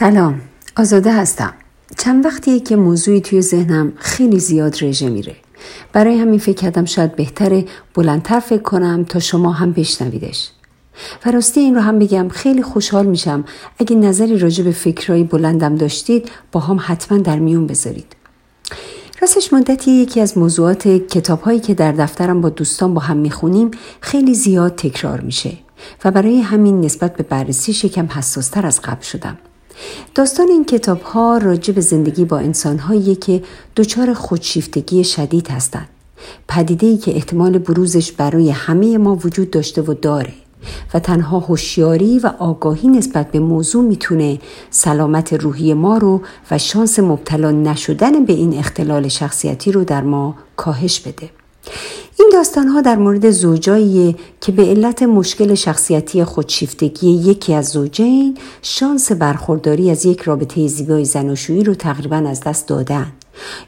سلام آزاده هستم. چند وقتیه که موضوعی توی ذهنم خیلی زیاد رژه میره. برای همین فکر کردم شاید بهتره بلندتر فکر کنم تا شما هم بشنویدش. و راستی این رو هم بگم خیلی خوشحال میشم اگه نظری راجع به فکرهای بلندم داشتید با هم حتما در میون بذارید. راستش مدتی یکی از موضوعات کتاب هایی که در دفترم با دوستان با هم می‌خونیم خیلی زیاد تکرار میشه. و برای همین نسبت به بررسی شکم حساستر از قبل شدم. داستان این کتاب ها راجع به زندگی با انسان هایی که دچار خودشیفتگی شدید هستند. پدیده ای که احتمال بروزش برای همه ما وجود داشته و داره و تنها هوشیاری و آگاهی نسبت به موضوع می‌تونه سلامت روحی ما رو و شانس مبتلا نشدن به این اختلال شخصیتی رو در ما کاهش بده. این داستان ها در مورد زوجایی که به علت مشکل شخصیتی خودشیفتگی یکی از زوجین شانس برخورداری از یک رابطه زیبای زناشویی رو تقریبا از دست دادن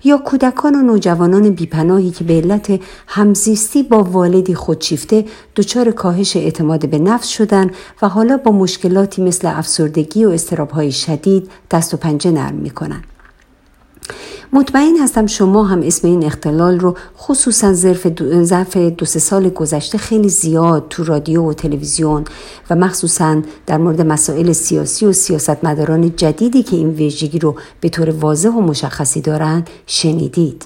یا کودکان و نوجوانان بیپناهی که به علت همزیستی با والدی خودشیفته دچار کاهش اعتماد به نفس شدن و حالا با مشکلاتی مثل افسردگی و استرابهای شدید دست و پنجه نرم می‌کنن. مطمئن هستم شما هم اسم این اختلال رو خصوصا ظرف دو, دو سه سال گذشته خیلی زیاد تو رادیو و تلویزیون و مخصوصا در مورد مسائل سیاسی و سیاستمداران جدیدی که این ویژگی رو به طور واضح و مشخصی دارند شنیدید.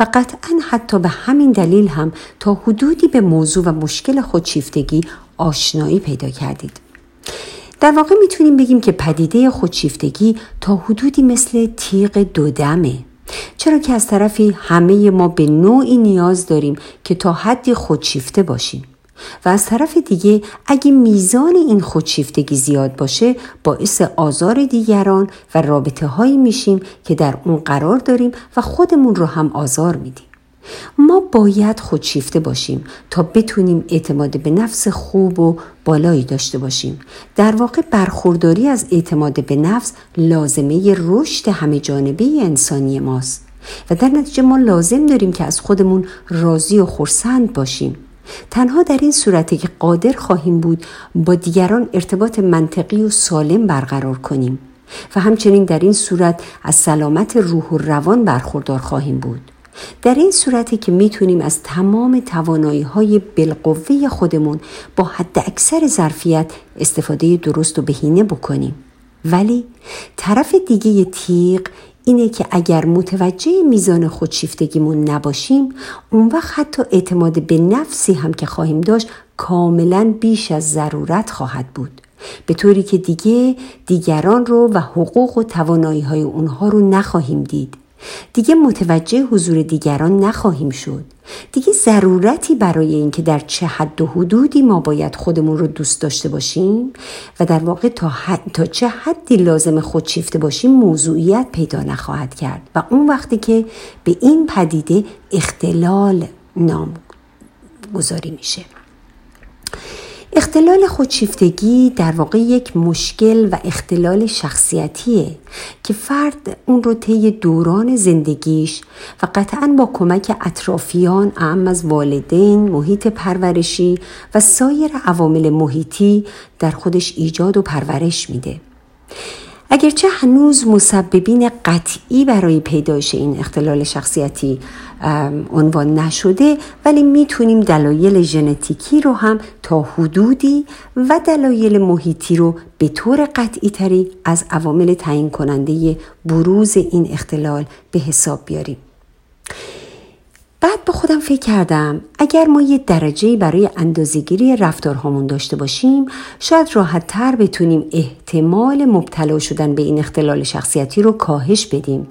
و قطعا حتی به همین دلیل هم تا حدودی به موضوع و مشکل خودشیفتگی آشنایی پیدا کردید. در واقع می‌تونیم بگیم که پدیده خودشیفتگی تا حدودی مثل تیغ دودمه چرا که از طرفی همه ما به نوعی نیاز داریم که تا حدی خودشیفته باشیم؟ و از طرف دیگه اگه میزان این خودشیفتگی زیاد باشه باعث آزار دیگران و رابطه هایی میشیم که در اون قرار داریم و خودمون رو هم آزار میدیم. ما باید خودشیفته باشیم تا بتونیم اعتماد به نفس خوب و بالایی داشته باشیم. در واقع برخورداری از اعتماد به نفس لازمه رشد همه جانبه انسانی ماست. و در نتیجه ما لازم داریم که از خودمون راضی و خورسند باشیم. تنها در این صورتی که قادر خواهیم بود با دیگران ارتباط منطقی و سالم برقرار کنیم. و همچنین در این صورت از سلامت روح و روان برخوردار خواهیم بود. در این صورتی که می‌تونیم از تمام توانایی های بالقوه خودمون با حد اکثر ظرفیت استفاده درست و بهینه بکنیم. ولی طرف دیگه تیغ اینه که اگر متوجه میزان خودشیفتگیمون نباشیم اون وقت حتی اعتماد به نفسی هم که خواهیم داشت کاملا بیش از ضرورت خواهد بود. به طوری که دیگه دیگران رو و حقوق و توانایی های اونها رو نخواهیم دید. دیگه متوجه حضور دیگران نخواهیم شد. دیگه ضرورتی برای اینکه در چه حد و حدودی ما باید خودمون رو دوست داشته باشیم و در واقع تا, حد، تا چه حدی لازم خودشیفته باشیم موضوعیت پیدا نخواهد کرد. و اون وقتی که به این پدیده اختلال نام گذاری میشه. اختلال خودشیفتگی در واقع یک مشکل و اختلال شخصیتیه که فرد اون رو طی دوران زندگیش و قطعا با کمک اطرافیان اعم از والدین، محیط پرورشی و سایر عوامل محیطی در خودش ایجاد و پرورش میده. اگرچه هنوز مسببین قطعی برای پیدایش این اختلال شخصیتی عنوان نشده ولی می‌تونیم دلایل ژنتیکی رو هم تا حدودی و دلایل محیطی رو به طور قطعی تری از عوامل تعیین کننده بروز این اختلال به حساب بیاریم. بعد به خودم فکر کردم اگر ما یه درجه برای اندازگیری رفتارهامون داشته باشیم شاید راحت تر بتونیم احتمال مبتلا شدن به این اختلال شخصیتی رو کاهش بدیم.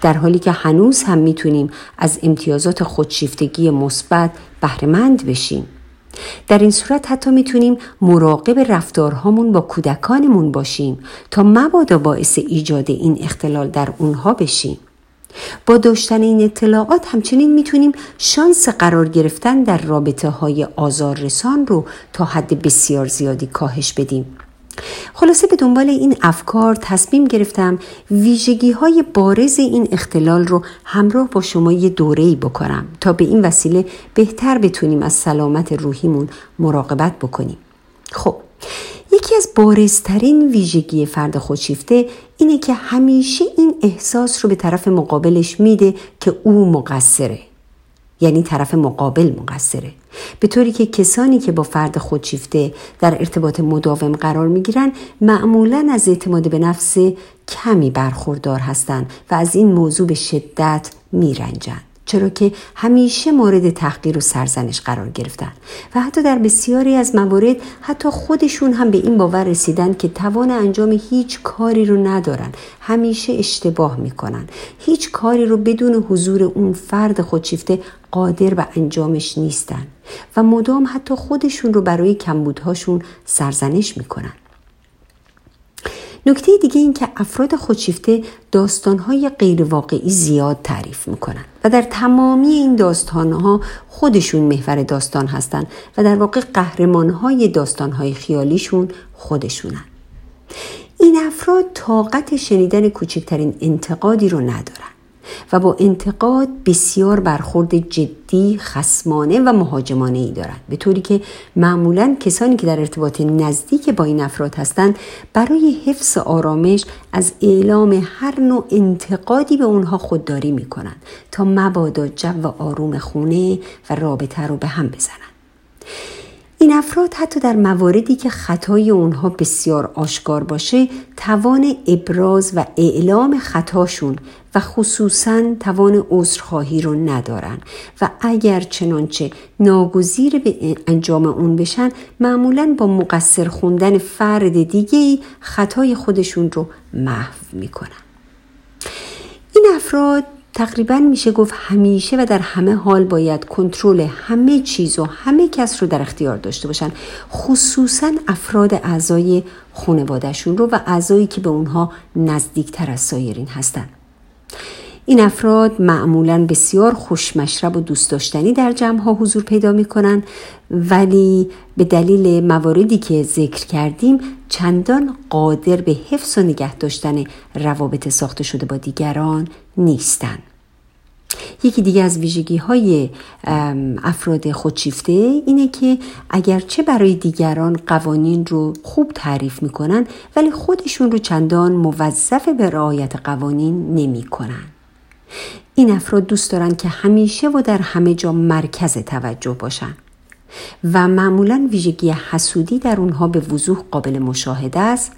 در حالی که هنوز هم می‌تونیم از امتیازات خودشیفتگی مثبت بهرهمند بشیم. در این صورت حتی می‌تونیم مراقب رفتارهامون با کودکانمون باشیم تا مبادا باعث ایجاد این اختلال در اونها بشیم. با داشتن این اطلاعات همچنین می‌تونیم شانس قرار گرفتن در رابطه های آزار رسان رو تا حد بسیار زیادی کاهش بدیم. خلاصه به دنبال این افکار تصمیم گرفتم ویژگی های بارز این اختلال رو همراه با شما یه دوره بکنم تا به این وسیله بهتر بتونیم از سلامت روحیمون مراقبت بکنیم. خب از بارزترین ویژگی فرد خودشیفته اینه که همیشه این احساس رو به طرف مقابلش میده که او مقصره. یعنی طرف مقابل مقصره. به طوری که کسانی که با فرد خودشیفته در ارتباط مداوم قرار می‌گیرن معمولا از اعتماد به نفس کمی برخوردار هستند و از این موضوع به شدت میرنجند چرا که همیشه مورد تحقیر و سرزنش قرار گرفتن. و حتی در بسیاری از موارد حتی خودشون هم به این باور رسیدن که توان انجام هیچ کاری رو ندارن. همیشه اشتباه می‌کنن. هیچ کاری رو بدون حضور اون فرد خودشیفته قادر به انجامش نیستن. و مدام حتی خودشون رو برای کمبودهاشون سرزنش می‌کنن. نکته دیگه این که افراد خودشیفته داستانهای غیر واقعی زیاد تعریف می‌کنن و در تمامی این داستانها خودشون محور داستان هستن و در واقع قهرمانهای داستانهای خیالیشون خودشونن. این افراد طاقت شنیدن کوچکترین انتقادی رو ندارن. و با انتقاد بسیار برخورد جدی، خسمانه و مهاجمانه ای دارند به طوری که معمولا کسانی که در ارتباط نزدیک با این افراد هستند برای حفظ آرامش از اعلام هر نوع انتقادی به اونها خودداری می کنند تا مبادا جو آروم خونه و رابطه رو به هم بزنند. این افراد حتی در مواردی که خطای اونها بسیار آشکار باشه توان ابراز و اعلام خطاشون و خصوصا توان عذرخواهی رو ندارن. و اگر چنانچه ناگزیر به انجام اون بشن معمولا با مقصر خوندن فرد دیگه خطای خودشون رو محو می‌کنن. این افراد تقریبا میشه گفت همیشه و در همه حال باید کنترل همه چیز و همه کس رو در اختیار داشته باشن خصوصا افراد اعضای خانوادهشون رو و اعضایی که به اونها نزدیکتر از سایرین هستند این افراد معمولا بسیار خوشمشرب و دوست داشتنی در جمع ها حضور پیدا می کنند ولی به دلیل مواردی که ذکر کردیم چندان قادر به حفظ و نگه داشتن روابط ساخته شده با دیگران نیستند. یکی دیگه از ویژگی های افراد خودشیفته اینه که اگرچه برای دیگران قوانین رو خوب تعریف می‌کنن ولی خودشون رو چندان موظف به رعایت قوانین نمی‌کنن. این افراد دوست دارن که همیشه و در همه جا مرکز توجه باشن و معمولا ویژگی حسودی در اونها به وضوح قابل مشاهده است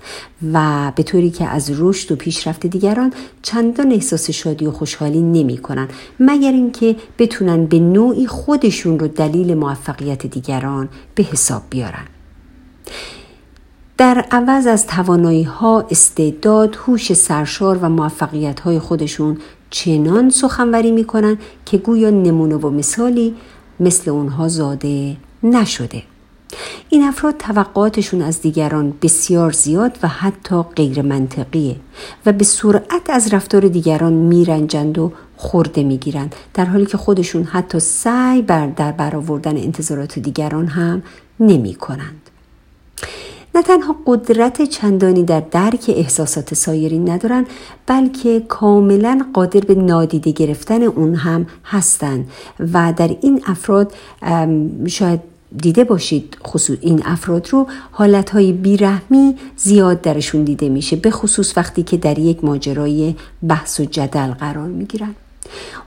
و به طوری که از رشد و پیشرفت دیگران چندان احساس شادی و خوشحالی نمی کنن مگر اینکه بتونن به نوعی خودشون رو دلیل موفقیت دیگران به حساب بیارن. در عوض از توانایی ها استعداد هوش سرشار و موفقیت های خودشون چنان سخنوری می‌کنن که گویا نمونه و مثالی مثل اونها زاده نشده این افراد توقعاتشون از دیگران بسیار زیاد و حتی غیر منطقیه و به سرعت از رفتار دیگران میرنجند و خورده می‌گیرند در حالی که خودشون حتی سعی بر در برآوردن انتظارات دیگران هم نمی کنند. نه تنها قدرت چندانی در درک احساسات سایرین ندارن بلکه کاملا قادر به نادیده گرفتن اون هم هستند. و در این افراد شاید دیده باشید خصوص این افراد رو حالتهای بیرحمی زیاد درشون دیده میشه به خصوص وقتی که در یک ماجرای بحث و جدل قرار می‌گیرن.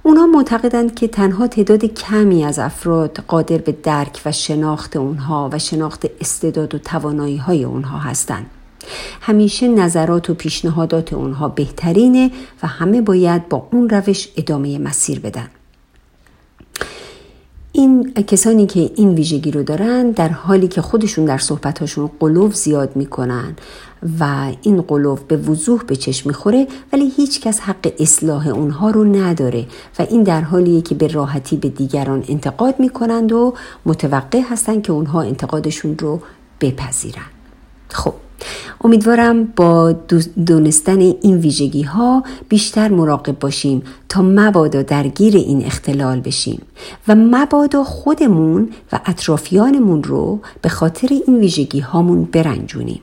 اونا معتقدند که تنها تعداد کمی از افراد قادر به درک و شناخت اونها و شناخت استعداد و توانایی های اونها هستند. همیشه نظرات و پیشنهادات اونها بهترینه و همه باید با اون روش ادامه مسیر بدن. این کسانی که این ویژگی رو دارن در حالی که خودشون در صحبتاشون قلوف زیاد می‌کنن و این قلوف به وضوح به چشم می‌خوره ولی هیچکس حق اصلاح اونها رو نداره و این در حالیه که به راحتی به دیگران انتقاد می‌کنند و متوقع هستند که اونها انتقادشون رو بپذیرن. خب امیدوارم با دونستن این ویژگی ها بیشتر مراقب باشیم تا مبادا درگیر این اختلال بشیم و مبادا خودمون و اطرافیانمون رو به خاطر این ویژگی هامون برنجونیم.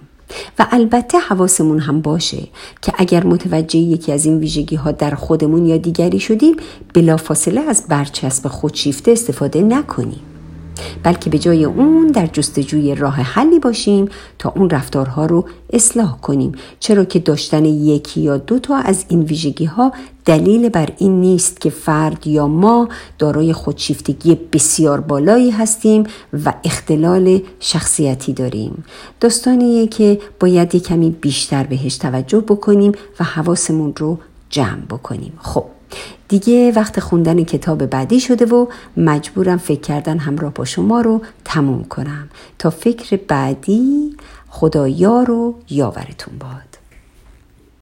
و البته حواسمون هم باشه که اگر متوجه یکی از این ویژگی ها در خودمون یا دیگری شدیم بلافاصله از برچسب خودشیفته استفاده نکنیم. بلکه به جای اون در جستجوی راه حلی باشیم تا اون رفتارها رو اصلاح کنیم. چرا که داشتن یکی یا دو تا از این ویژگی ها دلیل بر این نیست که فرد یا ما دارای خودشیفتگی بسیار بالایی هستیم و اختلال شخصیتی داریم. داستانیه که باید کمی بیشتر بهش توجه بکنیم و حواسمون رو جمع بکنیم. خب دیگه وقت خوندن کتاب بعدی شده و مجبورم فکر کردن همراه با شما رو تموم کنم. تا فکر بعدی خدا یار و یاورتون باد.